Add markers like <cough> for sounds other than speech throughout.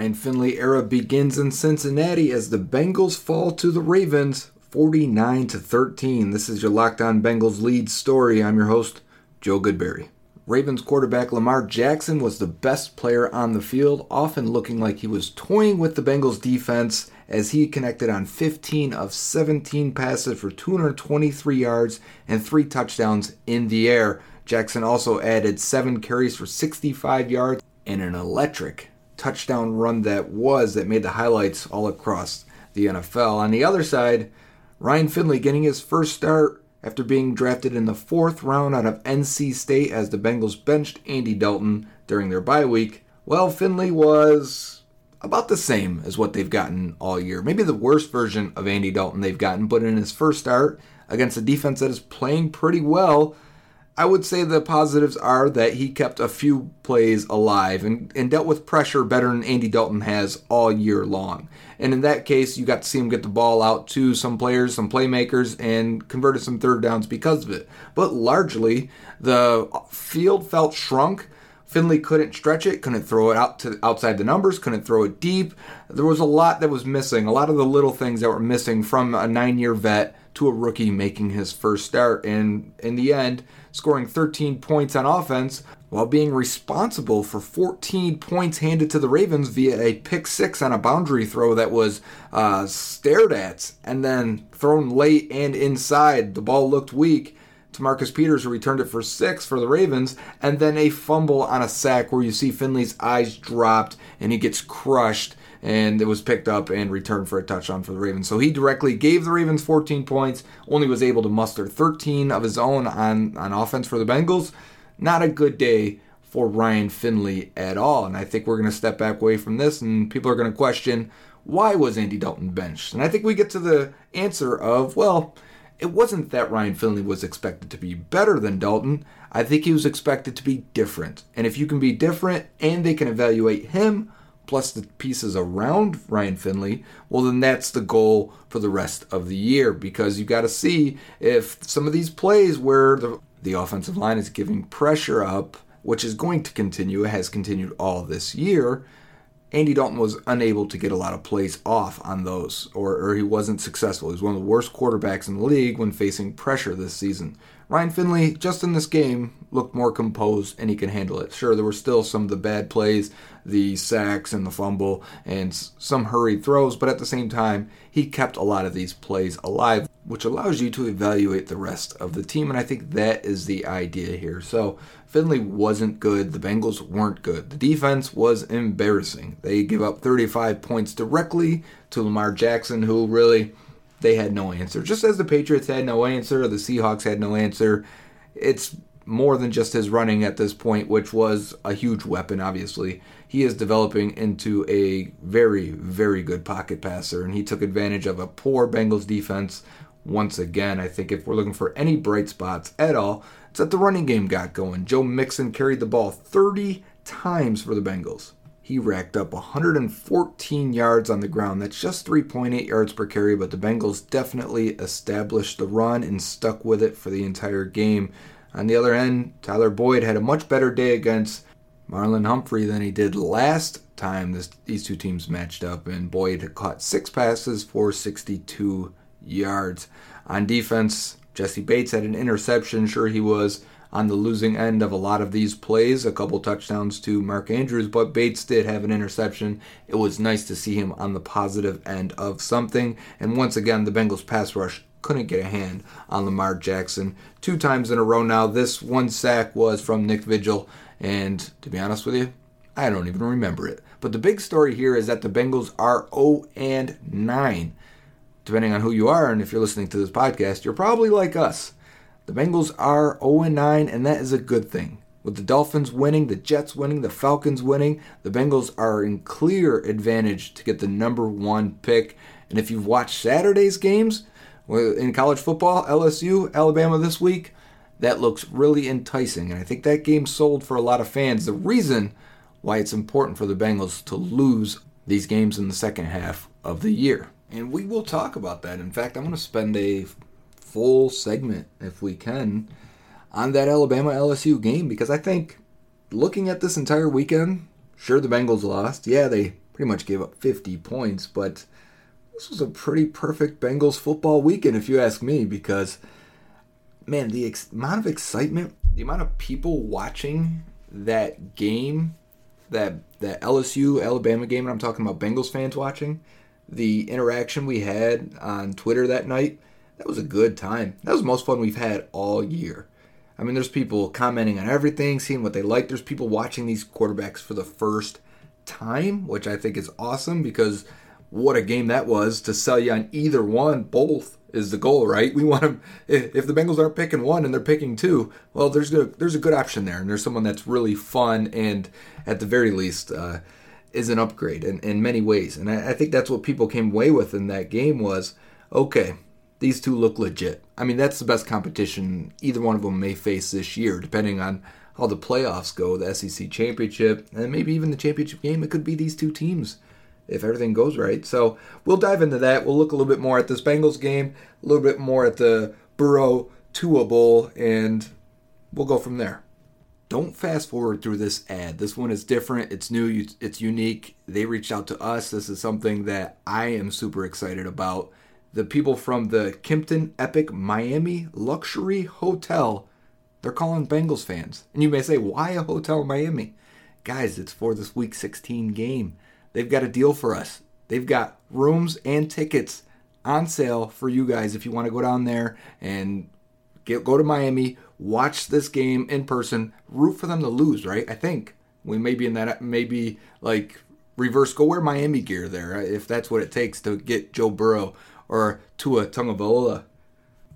Ryan Finley era begins in Cincinnati as the Bengals fall to the Ravens 49 to 13. This is your Locked On Bengals lead story. I'm your host, Joe Goodberry. Ravens quarterback Lamar Jackson was the best player on the field, often looking like he was toying with the Bengals defense as he connected on 15 of 17 passes for 223 yards and 3 touchdowns in the air. Jackson also added 7 carries for 65 yards and an electric touchdown run that was that made the highlights all across the NFL. On the other side, Ryan Finley getting his first start after being drafted in the fourth round out of NC State as the Bengals benched Andy Dalton during their bye week. Well, Finley was about the same as what they've gotten all year. Maybe the worst version of Andy Dalton they've gotten, but in his first start against a defense that is playing pretty well, I would say the positives are that he kept a few plays alive and, and dealt with pressure better than Andy Dalton has all year long. And in that case, you got to see him get the ball out to some players, some playmakers, and converted some third downs because of it. But largely, the field felt shrunk. Finley couldn't stretch it, couldn't throw it out to outside the numbers, couldn't throw it deep. There was a lot that was missing, a lot of the little things that were missing from a nine-year vet to a rookie making his first start. And in the end, scoring 13 points on offense while being responsible for 14 points handed to the Ravens via a pick six on a boundary throw that was uh, stared at and then thrown late and inside. The ball looked weak. To Marcus Peters, who returned it for six for the Ravens, and then a fumble on a sack where you see Finley's eyes dropped and he gets crushed and it was picked up and returned for a touchdown for the Ravens. So he directly gave the Ravens 14 points, only was able to muster 13 of his own on, on offense for the Bengals. Not a good day for Ryan Finley at all. And I think we're going to step back away from this, and people are going to question why was Andy Dalton benched? And I think we get to the answer of, well, it wasn't that Ryan Finley was expected to be better than Dalton. I think he was expected to be different. And if you can be different and they can evaluate him, plus the pieces around Ryan Finley, well, then that's the goal for the rest of the year because you got to see if some of these plays where the, the offensive line is giving pressure up, which is going to continue, has continued all this year. Andy Dalton was unable to get a lot of plays off on those, or, or he wasn't successful. He was one of the worst quarterbacks in the league when facing pressure this season. Ryan Finley, just in this game, looked more composed and he can handle it. Sure, there were still some of the bad plays, the sacks and the fumble, and some hurried throws, but at the same time, he kept a lot of these plays alive, which allows you to evaluate the rest of the team, and I think that is the idea here. So, Finley wasn't good. The Bengals weren't good. The defense was embarrassing. They give up 35 points directly to Lamar Jackson, who really they had no answer. Just as the Patriots had no answer, the Seahawks had no answer. It's more than just his running at this point, which was a huge weapon, obviously. He is developing into a very, very good pocket passer, and he took advantage of a poor Bengals defense once again. I think if we're looking for any bright spots at all, it's that the running game got going. Joe Mixon carried the ball 30 times for the Bengals. he racked up 114 yards on the ground. That's just 3.8 yards per carry, but the Bengals definitely established the run and stuck with it for the entire game. On the other end, Tyler Boyd had a much better day against Marlon Humphrey than he did last time this, these two teams matched up, and Boyd caught six passes for 62 yards. On defense, Jessie Bates had an interception. Sure, he was on the losing end of a lot of these plays, a couple touchdowns to Mark Andrews, but Bates did have an interception. It was nice to see him on the positive end of something. And once again, the Bengals pass rush couldn't get a hand on Lamar Jackson two times in a row now. This one sack was from Nick Vigil, and to be honest with you, I don't even remember it. But the big story here is that the Bengals are 0 and 9. Depending on who you are, and if you're listening to this podcast, you're probably like us. The Bengals are 0 9, and that is a good thing. With the Dolphins winning, the Jets winning, the Falcons winning, the Bengals are in clear advantage to get the number one pick. And if you've watched Saturday's games in college football, LSU, Alabama this week, that looks really enticing. And I think that game sold for a lot of fans. The reason why it's important for the Bengals to lose these games in the second half of the year. And we will talk about that. In fact, I'm going to spend a full segment, if we can, on that Alabama LSU game because I think looking at this entire weekend, sure, the Bengals lost. Yeah, they pretty much gave up 50 points, but this was a pretty perfect Bengals football weekend, if you ask me, because, man, the ex- amount of excitement, the amount of people watching that game, that, that LSU Alabama game, and I'm talking about Bengals fans watching, the interaction we had on Twitter that night that was a good time. That was the most fun we've had all year. I mean, there's people commenting on everything, seeing what they like. There's people watching these quarterbacks for the first time, which I think is awesome because what a game that was to sell you on either one. Both is the goal, right? We want them. If the Bengals aren't picking one and they're picking two, well, there's a there's a good option there, and there's someone that's really fun and at the very least uh, is an upgrade in, in many ways. And I, I think that's what people came away with in that game was okay these two look legit. I mean, that's the best competition either one of them may face this year, depending on how the playoffs go, the SEC championship, and maybe even the championship game. It could be these two teams if everything goes right. So we'll dive into that. We'll look a little bit more at this Bengals game, a little bit more at the Burrow Tua Bowl, and we'll go from there. Don't fast forward through this ad. This one is different. It's new. It's unique. They reached out to us. This is something that I am super excited about the people from the Kimpton Epic Miami Luxury Hotel, they're calling Bengals fans. And you may say, why a hotel in Miami? Guys, it's for this week 16 game. They've got a deal for us. They've got rooms and tickets on sale for you guys if you want to go down there and get go to Miami, watch this game in person, root for them to lose, right? I think we may be in that maybe like reverse go wear Miami gear there if that's what it takes to get Joe Burrow or Tua Tagovailoa.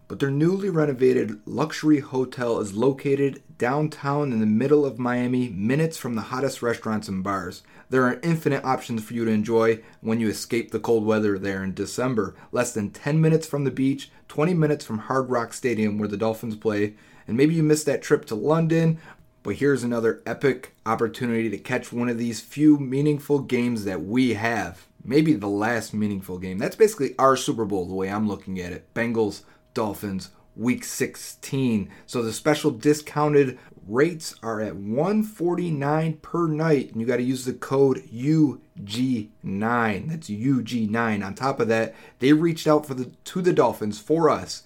But their newly renovated luxury hotel is located downtown in the middle of Miami, minutes from the hottest restaurants and bars. There are infinite options for you to enjoy when you escape the cold weather there in December. Less than 10 minutes from the beach, 20 minutes from Hard Rock Stadium where the Dolphins play, and maybe you missed that trip to London, but here's another epic opportunity to catch one of these few meaningful games that we have maybe the last meaningful game. That's basically our Super Bowl, the way I'm looking at it. Bengals, Dolphins, week 16. So the special discounted rates are at 149 per night and you got to use the code UG9. That's UG9. On top of that, they reached out for the to the Dolphins for us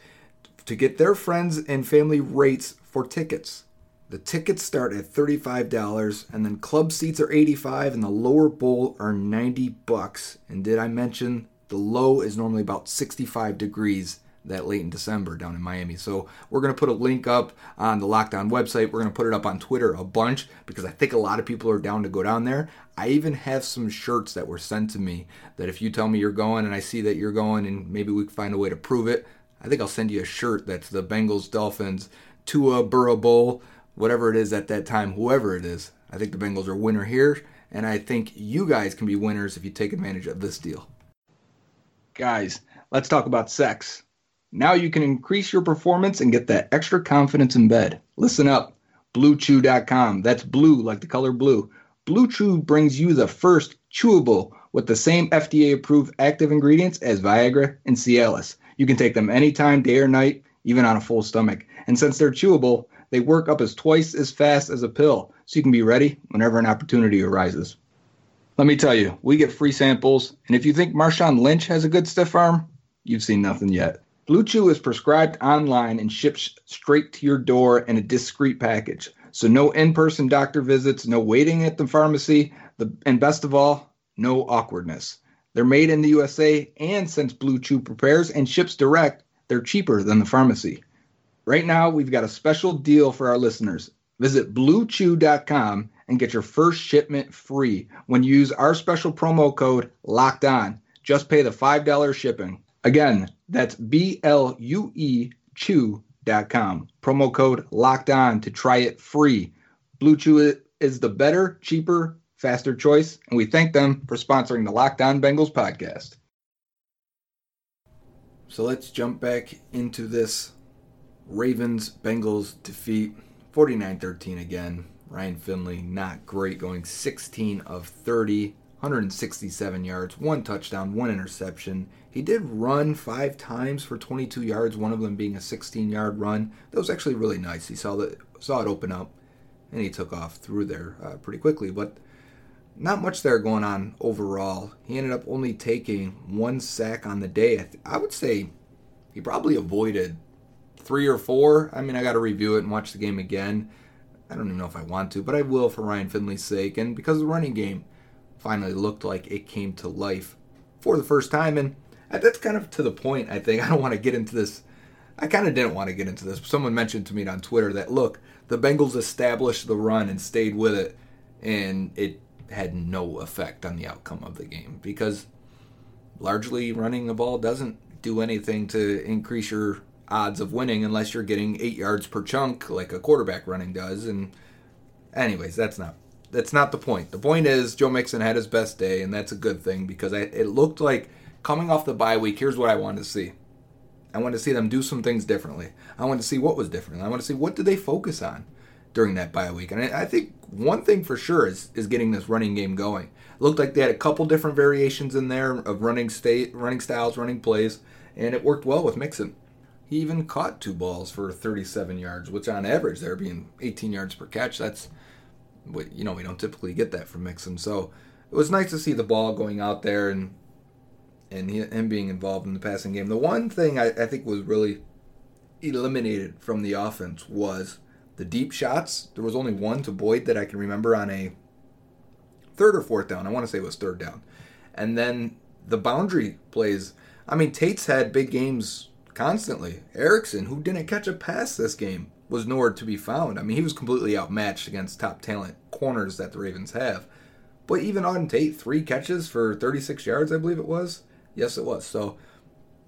to get their friends and family rates for tickets. The tickets start at $35 and then club seats are 85 and the lower bowl are 90 bucks. And did I mention the low is normally about 65 degrees that late in December down in Miami. So we're going to put a link up on the Locked On website. We're going to put it up on Twitter a bunch because I think a lot of people are down to go down there. I even have some shirts that were sent to me that if you tell me you're going and I see that you're going and maybe we can find a way to prove it, I think I'll send you a shirt that's the Bengals Dolphins Tua Burrow Bowl whatever it is at that time, whoever it is. I think the Bengals are winner here, and I think you guys can be winners if you take advantage of this deal. Guys, let's talk about sex. Now you can increase your performance and get that extra confidence in bed. Listen up. BlueChew.com. That's blue like the color blue. Blue Chew brings you the first chewable with the same FDA approved active ingredients as Viagra and Cialis. You can take them anytime, day or night, even on a full stomach. And since they're chewable, they work up as twice as fast as a pill, so you can be ready whenever an opportunity arises. Let me tell you, we get free samples, and if you think Marshawn Lynch has a good stiff arm, you've seen nothing yet. Blue Chew is prescribed online and ships straight to your door in a discreet package. So no in-person doctor visits, no waiting at the pharmacy, the, and best of all, no awkwardness. They're made in the USA, and since Blue Chew prepares and ships direct, they're cheaper than the pharmacy. Right now, we've got a special deal for our listeners. Visit bluechew.com and get your first shipment free when you use our special promo code LOCKED ON. Just pay the $5 shipping. Again, that's B L U E Chew.com. Promo code locked on to try it free. Blue Chew is the better, cheaper, faster choice, and we thank them for sponsoring the Locked On Bengals podcast. So let's jump back into this Ravens Bengals defeat 49 13 again. Ryan Finley, not great, going 16 of 30, 167 yards, one touchdown, one interception. He did run five times for 22 yards, one of them being a 16 yard run. That was actually really nice. He saw, the, saw it open up and he took off through there uh, pretty quickly. But not much there going on overall. He ended up only taking one sack on the day. I, th- I would say he probably avoided three or four. I mean, I got to review it and watch the game again. I don't even know if I want to, but I will for Ryan Finley's sake and because the running game finally looked like it came to life for the first time. And that's kind of to the point, I think. <laughs> I don't want to get into this. I kind of didn't want to get into this. Someone mentioned to me on Twitter that, look, the Bengals established the run and stayed with it, and it had no effect on the outcome of the game because largely running the ball doesn't do anything to increase your odds of winning unless you're getting eight yards per chunk like a quarterback running does. And anyways, that's not that's not the point. The point is Joe Mixon had his best day, and that's a good thing because I, it looked like coming off the bye week. Here's what I wanted to see. I wanted to see them do some things differently. I wanted to see what was different. I want to see what did they focus on during that bye week. And I, I think one thing for sure is is getting this running game going. Looked like they had a couple different variations in there of running state, running styles, running plays, and it worked well with Mixon. He even caught two balls for 37 yards, which on average they're being 18 yards per catch. That's what you know we don't typically get that from Mixon. So it was nice to see the ball going out there and and him being involved in the passing game. The one thing I, I think was really eliminated from the offense was the deep shots. There was only one to Boyd that I can remember on a third or fourth down. I want to say it was third down. And then the boundary plays. I mean, Tate's had big games constantly. Erickson, who didn't catch a pass this game, was nowhere to be found. I mean, he was completely outmatched against top talent corners that the Ravens have. But even on Tate, three catches for 36 yards, I believe it was. Yes, it was. So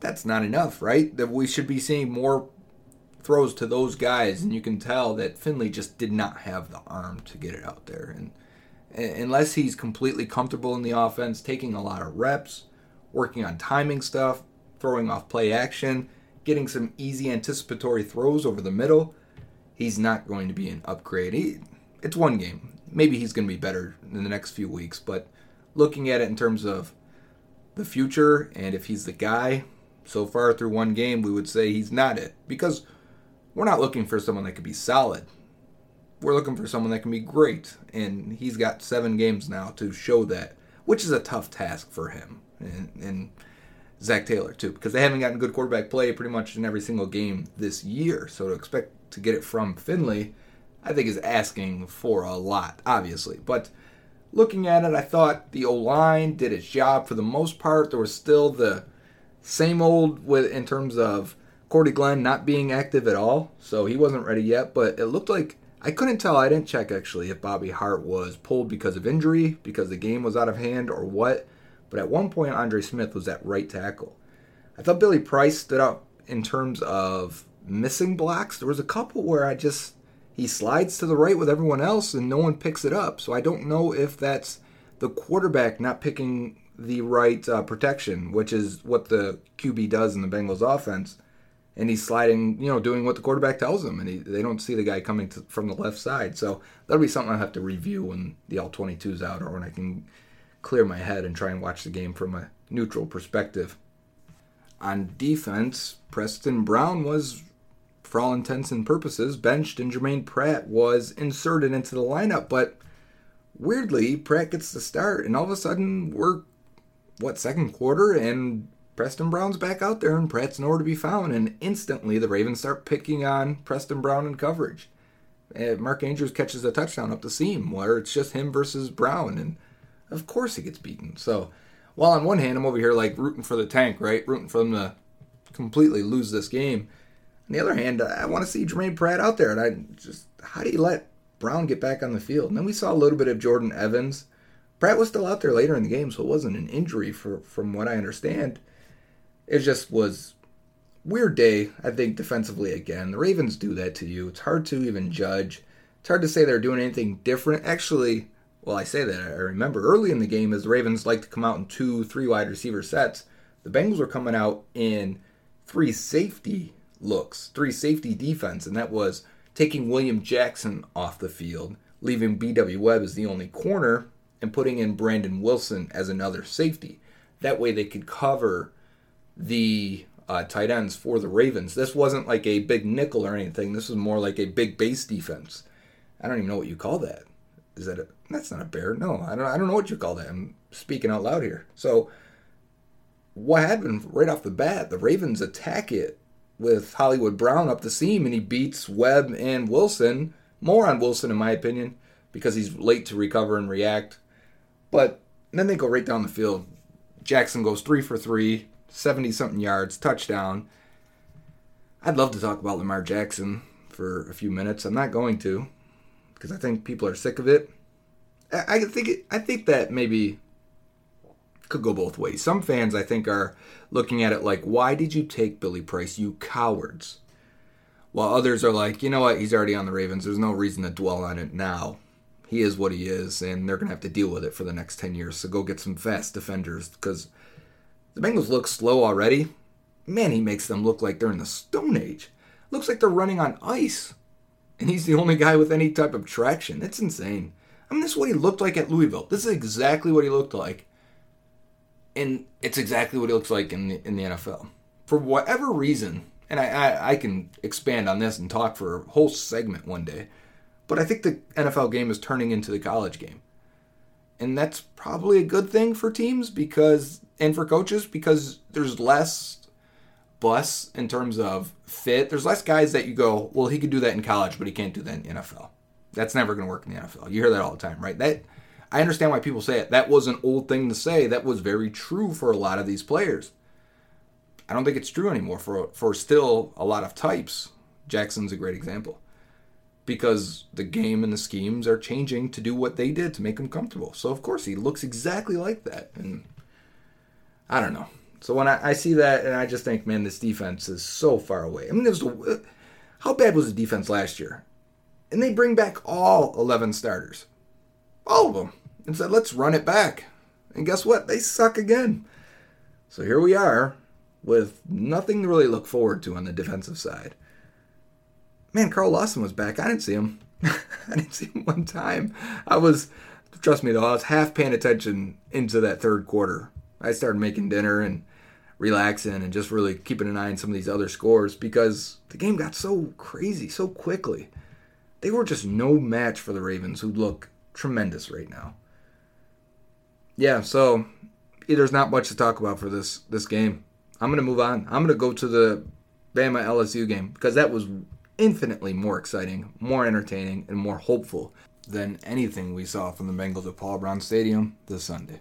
that's not enough, right? That we should be seeing more throws to those guys, and you can tell that Finley just did not have the arm to get it out there. And, unless he's completely comfortable in the offense, taking a lot of reps, working on timing stuff, throwing off play action, getting some easy anticipatory throws over the middle, he's not going to be an upgrade. He, it's one game. Maybe he's going to be better in the next few weeks, but looking at it in terms of the future and if he's the guy, so far through one game, we would say he's not it because we're not looking for someone that could be solid. We're looking for someone that can be great, and he's got seven games now to show that, which is a tough task for him and, and Zac Taylor too, because they haven't gotten good quarterback play pretty much in every single game this year. So to expect to get it from Finley, I think is asking for a lot, obviously. But looking at it, I thought the O line did its job for the most part. There was still the same old with in terms of Cordy Glenn not being active at all, so he wasn't ready yet. But it looked like I couldn't tell. I didn't check actually if Bobby Hart was pulled because of injury, because the game was out of hand, or what. But at one point, Andre Smith was at right tackle. I thought Billy Price stood out in terms of missing blocks. There was a couple where I just he slides to the right with everyone else and no one picks it up. So I don't know if that's the quarterback not picking the right uh, protection, which is what the QB does in the Bengals offense. And he's sliding, you know, doing what the quarterback tells him, and he, they don't see the guy coming to, from the left side. So that'll be something I'll have to review when the all 22 is out, or when I can clear my head and try and watch the game from a neutral perspective. On defense, Preston Brown was, for all intents and purposes, benched, and Jermaine Pratt was inserted into the lineup. But weirdly, Pratt gets the start, and all of a sudden, we're, what, second quarter, and Preston Brown's back out there, and Pratt's nowhere to be found. And instantly, the Ravens start picking on Preston Brown in coverage. And Mark Andrews catches a touchdown up the seam where it's just him versus Brown, and of course he gets beaten. So, while on one hand, I'm over here like rooting for the tank, right? Rooting for them to completely lose this game. On the other hand, I want to see Jermaine Pratt out there, and I just, how do you let Brown get back on the field? And then we saw a little bit of Jordan Evans. Pratt was still out there later in the game, so it wasn't an injury for, from what I understand it just was weird day, I think, defensively again. The Ravens do that to you. It's hard to even judge. It's hard to say they're doing anything different. Actually, well, I say that. I remember early in the game as the Ravens like to come out in two, three wide receiver sets. The Bengals were coming out in three safety looks, three safety defense, and that was taking William Jackson off the field, leaving B.W. Webb as the only corner, and putting in Brandon Wilson as another safety. That way they could cover the uh, tight ends for the Ravens. This wasn't like a big nickel or anything. This was more like a big base defense. I don't even know what you call that. Is that a, that's not a bear? No, I don't. I don't know what you call that. I'm speaking out loud here. So, what happened right off the bat? The Ravens attack it with Hollywood Brown up the seam, and he beats Webb and Wilson. More on Wilson, in my opinion, because he's late to recover and react. But then they go right down the field. Jackson goes three for three, 70 something yards, touchdown. I'd love to talk about Lamar Jackson for a few minutes. I'm not going to because I think people are sick of it. I think I think that maybe could go both ways. Some fans I think are looking at it like, "Why did you take Billy Price, you cowards?" While others are like, "You know what? He's already on the Ravens. There's no reason to dwell on it now. He is what he is, and they're gonna have to deal with it for the next ten years. So go get some fast defenders because." The Bengals look slow already. Man, he makes them look like they're in the Stone Age. Looks like they're running on ice. And he's the only guy with any type of traction. It's insane. I mean, this is what he looked like at Louisville. This is exactly what he looked like. And it's exactly what he looks like in the, in the NFL. For whatever reason, and I, I, I can expand on this and talk for a whole segment one day, but I think the NFL game is turning into the college game. And that's probably a good thing for teams because and for coaches because there's less bus in terms of fit. There's less guys that you go, well, he could do that in college, but he can't do that in NFL. That's never going to work in the NFL. You hear that all the time, right? That I understand why people say it. That was an old thing to say. That was very true for a lot of these players. I don't think it's true anymore for for still a lot of types. Jackson's a great example because the game and the schemes are changing to do what they did to make him comfortable. So of course he looks exactly like that, and I don't know. So when I, I, see that, and I just think, man, this defense is so far away. I mean, it was uh, how bad was the defense last year? And they bring back all 11 starters, all of them, and said, let's run it back. And guess what? They suck again. So here we are with nothing to really look forward to on the defensive side. Man, Carl Lawson was back. I didn't see him. <laughs> I didn't see him one time. I was, trust me though, I was half paying attention into that third quarter I started making dinner and relaxing and just really keeping an eye on some of these other scores because the game got so crazy so quickly. They were just no match for the Ravens, who look tremendous right now. Yeah, so there's not much to talk about for this this game. I'm gonna move on. I'm gonna go to the Bama LSU game because that was infinitely more exciting, more entertaining, and more hopeful than anything we saw from the Bengals at Paul Brown Stadium this Sunday.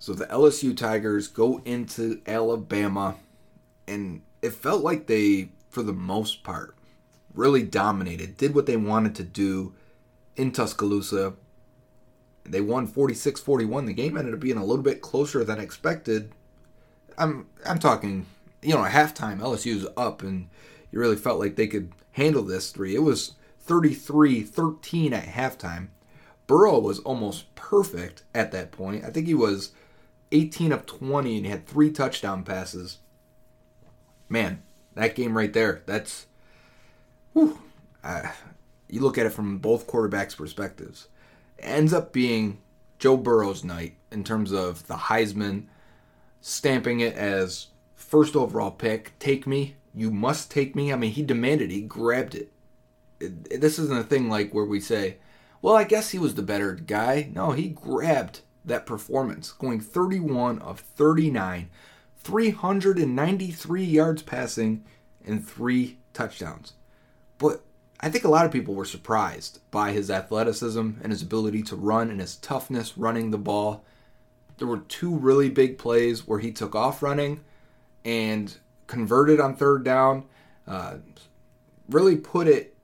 So the LSU Tigers go into Alabama, and it felt like they, for the most part, really dominated, did what they wanted to do in Tuscaloosa. They won 46 41. The game ended up being a little bit closer than expected. I'm I'm talking, you know, at halftime, LSU's up, and you really felt like they could handle this three. It was 33 13 at halftime. Burrow was almost perfect at that point. I think he was 18 of 20 and he had three touchdown passes. Man, that game right there, that's. Whew, uh, you look at it from both quarterbacks' perspectives. It ends up being Joe Burrow's night in terms of the Heisman stamping it as first overall pick. Take me. You must take me. I mean, he demanded, he grabbed it. it, it this isn't a thing like where we say, well, I guess he was the better guy. No, he grabbed that performance, going 31 of 39, 393 yards passing, and three touchdowns. But I think a lot of people were surprised by his athleticism and his ability to run and his toughness running the ball. There were two really big plays where he took off running and converted on third down. Uh, really put it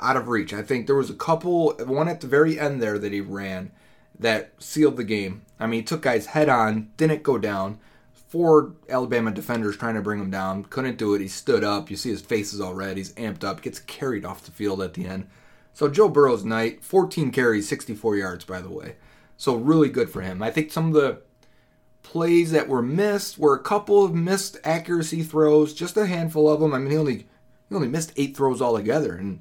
out of reach. I think there was a couple, one at the very end there that he ran that sealed the game. I mean, he took guys head on, didn't go down. Four Alabama defenders trying to bring him down, couldn't do it. He stood up. You see his face is all red. He's amped up, gets carried off the field at the end. So Joe Burrow's night, 14 carries, 64 yards, by the way. So really good for him. I think some of the plays that were missed were a couple of missed accuracy throws, just a handful of them. I mean, he only he only missed eight throws altogether, and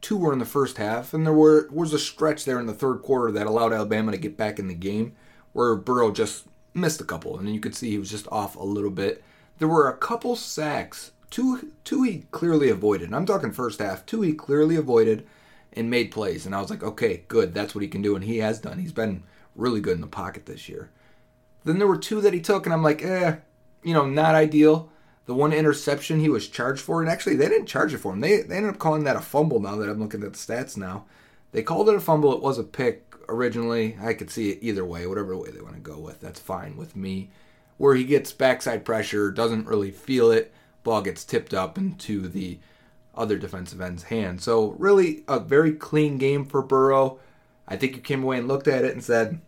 two were in the first half, and there were was a stretch there in the third quarter that allowed Alabama to get back in the game, where Burrow just missed a couple, and you could see he was just off a little bit. There were a couple sacks, two two he clearly avoided. And I'm talking first half, two he clearly avoided and made plays, and I was like, okay, good, that's what he can do, and he has done. He's been really good in the pocket this year. Then there were two that he took, and I'm like, eh, you know, not ideal. The one interception he was charged for, and actually they didn't charge it for him. They they ended up calling that a fumble. Now that I'm looking at the stats now, they called it a fumble. It was a pick originally. I could see it either way, whatever way they want to go with. That's fine with me. Where he gets backside pressure, doesn't really feel it. Ball gets tipped up into the other defensive end's hand. So really a very clean game for Burrow. I think you came away and looked at it and said,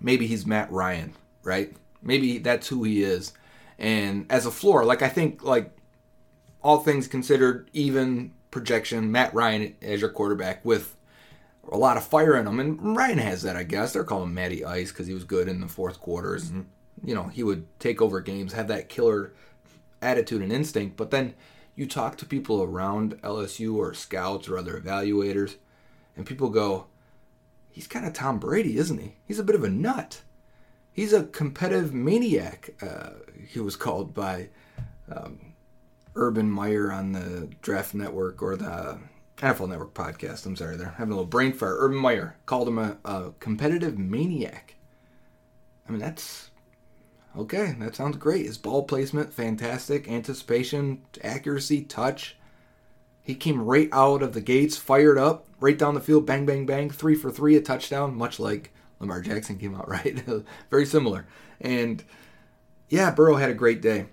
maybe he's Matt Ryan, right? Maybe that's who he is and as a floor, like I think like all things considered, even projection, Matt Ryan as your quarterback with a lot of fire in him, and Ryan has that, I guess. They're calling him Matty Ice because he was good in the fourth quarters, and you know he would take over games, have that killer attitude and instinct. But then you talk to people around LSU or scouts or other evaluators, and people go, "He's kind of Tom Brady, isn't he? He's a bit of a nut." He's a competitive maniac. Uh, he was called by um, Urban Meyer on the Draft Network or the NFL Network podcast. I'm sorry, they're having a little brain fire. Urban Meyer called him a, a competitive maniac. I mean, that's okay. That sounds great. His ball placement, fantastic. Anticipation, accuracy, touch. He came right out of the gates, fired up, right down the field, bang, bang, bang, three for three, a touchdown, much like Lamar Jackson came out <laughs> right. Very similar. And yeah, Burrow had a great day.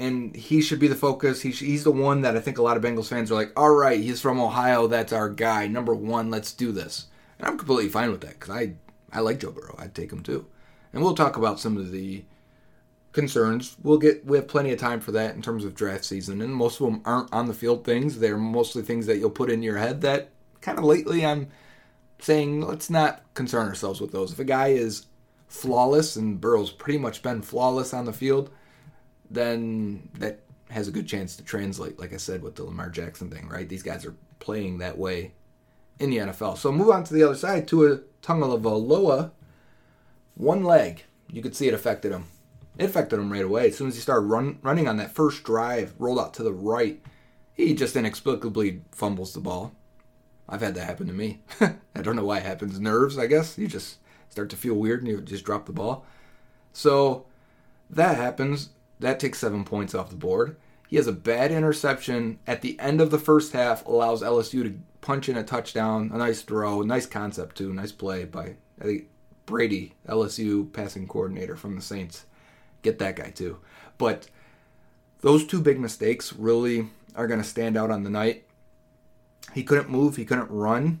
And he should be the focus. He he's the one that I think a lot of Bengals fans are like, all right, he's from Ohio. That's our guy. Number one, let's do this. And I'm completely fine with that because I, I like Joe Burrow. I'd take him too. And we'll talk about some of the concerns. We'll get we have plenty of time for that in terms of draft season, and most of them aren't on the field things. They're mostly things that you'll put in your head that kind of lately I'm saying let's not concern ourselves with those. If a guy is flawless and Burrow's pretty much been flawless on the field, then that has a good chance to translate, like I said, with the Lamar Jackson thing, right? These guys are playing that way in the NFL. So move on to the other side Tua Tagovailoa. One leg, you could see it affected him. It affected him right away. As soon as he started run, running on that first drive, rolled out to the right, he just inexplicably fumbles the ball. I've had that happen to me. <laughs> I don't know why it happens. Nerves, I guess. You just start to feel weird and you just drop the ball. So that happens. That takes seven points off the board. He has a bad interception at the end of the first half, allows LSU to punch in a touchdown. A nice throw, nice concept too, nice play by I think Brady, LSU passing coordinator from the Saints. Get that guy too. But Those two big mistakes really are going to stand out on the night. He couldn't move, he couldn't run.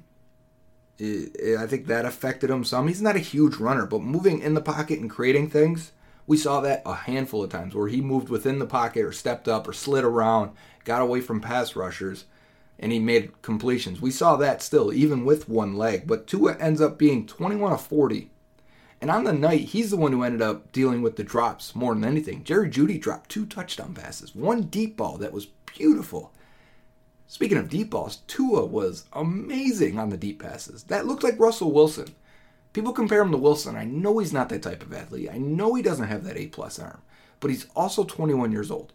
I think that affected him some. He's not a huge runner, but moving in the pocket and creating things, we saw that a handful of times where he moved within the pocket or stepped up or slid around, got away from pass rushers, and he made completions. We saw that still, even with one leg. But Tua ends up being 21 of 40. And on the night, he's the one who ended up dealing with the drops more than anything. Jerry Jeudy dropped two touchdown passes, one deep ball that was beautiful. Speaking of deep balls, Tua was amazing on the deep passes. That looked like Russell Wilson. People compare him to Wilson. I know he's not that type of athlete. I know he doesn't have that A plus arm, but he's also 21 years old.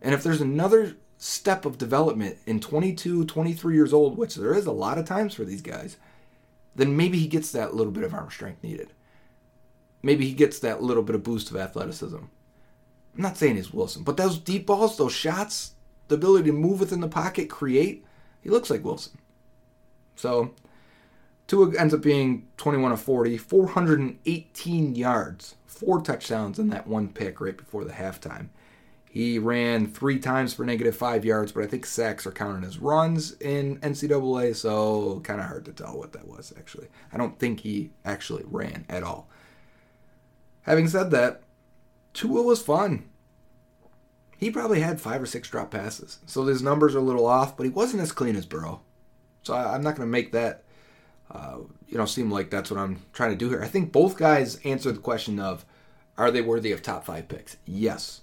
And if there's another step of development in 22, 23 years old, which there is a lot of times for these guys, then maybe he gets that little bit of arm strength needed. Maybe he gets that little bit of boost of athleticism. I'm not saying he's Wilson, but those deep balls, those shots, the ability to move within the pocket, create. He looks like Wilson. So Tua ends up being 21 of 40, 418 yards, four touchdowns, and that one pick right before the halftime. He ran three times for negative five yards, but I think sacks are counted as runs in NCAA, so kind of hard to tell what that was actually. I don't think he actually ran at all. Having said that, Tua was fun he probably had five or six drop passes. So his numbers are a little off, but he wasn't as clean as Burrow. So I, am not going to make that, uh, you know, seem like that's what I'm trying to do here. I think both guys answered the question of, are they worthy of top five picks? Yes.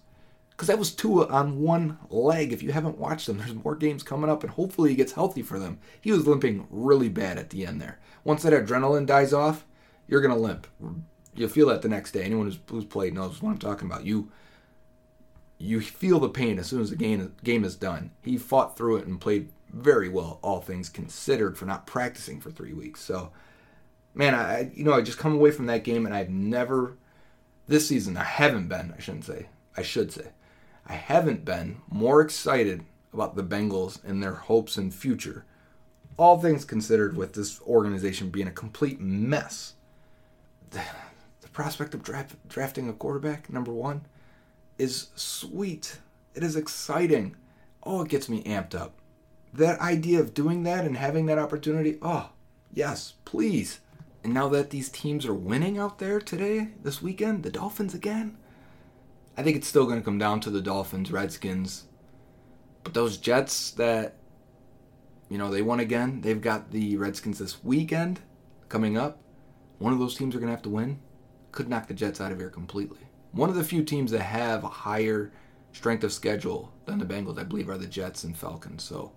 Because that was Tua on one leg. If you haven't watched them, there's more games coming up, and hopefully he gets healthy for them. He was limping really bad at the end there. Once that adrenaline dies off, you're going to limp. You'll feel that the next day. Anyone who's, who's played knows what I'm talking about. You you feel the pain as soon as the game game is done. He fought through it and played very well, all things considered, for not practicing for three weeks. So, man, I you know I just come away from that game and I've never this season I haven't been I shouldn't say I should say I haven't been more excited about the Bengals and their hopes and future. All things considered, with this organization being a complete mess, the, <sighs> the prospect of draft, drafting a quarterback, number one, is sweet. It is exciting. Oh, it gets me amped up. That idea of doing that and having that opportunity, oh, yes, please. And now that these teams are winning out there today, this weekend, the Dolphins again, I think it's still going to come down to the Dolphins, Redskins. But those Jets that, you know, they won again, they've got the Redskins this weekend coming up. One of those teams are going to have to win. Could knock the Jets out of here completely. One of the few teams that have a higher strength of schedule than the Bengals, I believe, are the Jets and Falcons. So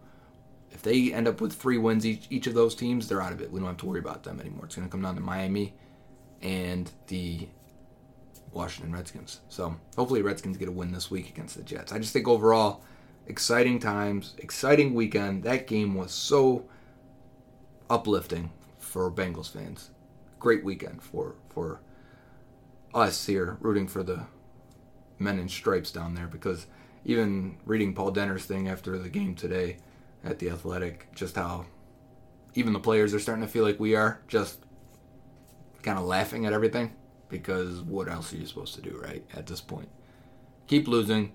if they end up with three wins each, each of those teams, they're out of it. We don't have to worry about them anymore. It's going to come down to Miami and the Washington Redskins. So hopefully, Redskins get a win this week against the Jets. I just think overall, exciting times, exciting weekend. That game was so uplifting for Bengals fans. Great weekend for for us here rooting for the men in stripes down there because even reading Paul Dehner's thing after the game today at the Athletic, just how even the players are starting to feel like we are, just kind of laughing at everything because what else are you supposed to do, right? At this point, keep losing,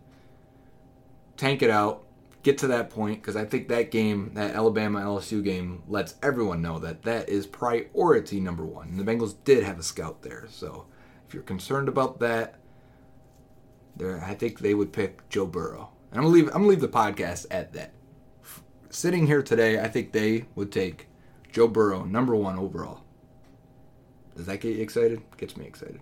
tank it out, get to that point because I think that game, that Alabama LSU game, lets everyone know that that is priority number one. And the Bengals did have a scout there, so if you're concerned about that, there I think they would pick Joe Burrow. And I'm gonna leave I'm gonna leave the podcast at that. Sitting here today, I think they would take Joe Burrow number one overall. Does that get you excited? Gets me excited.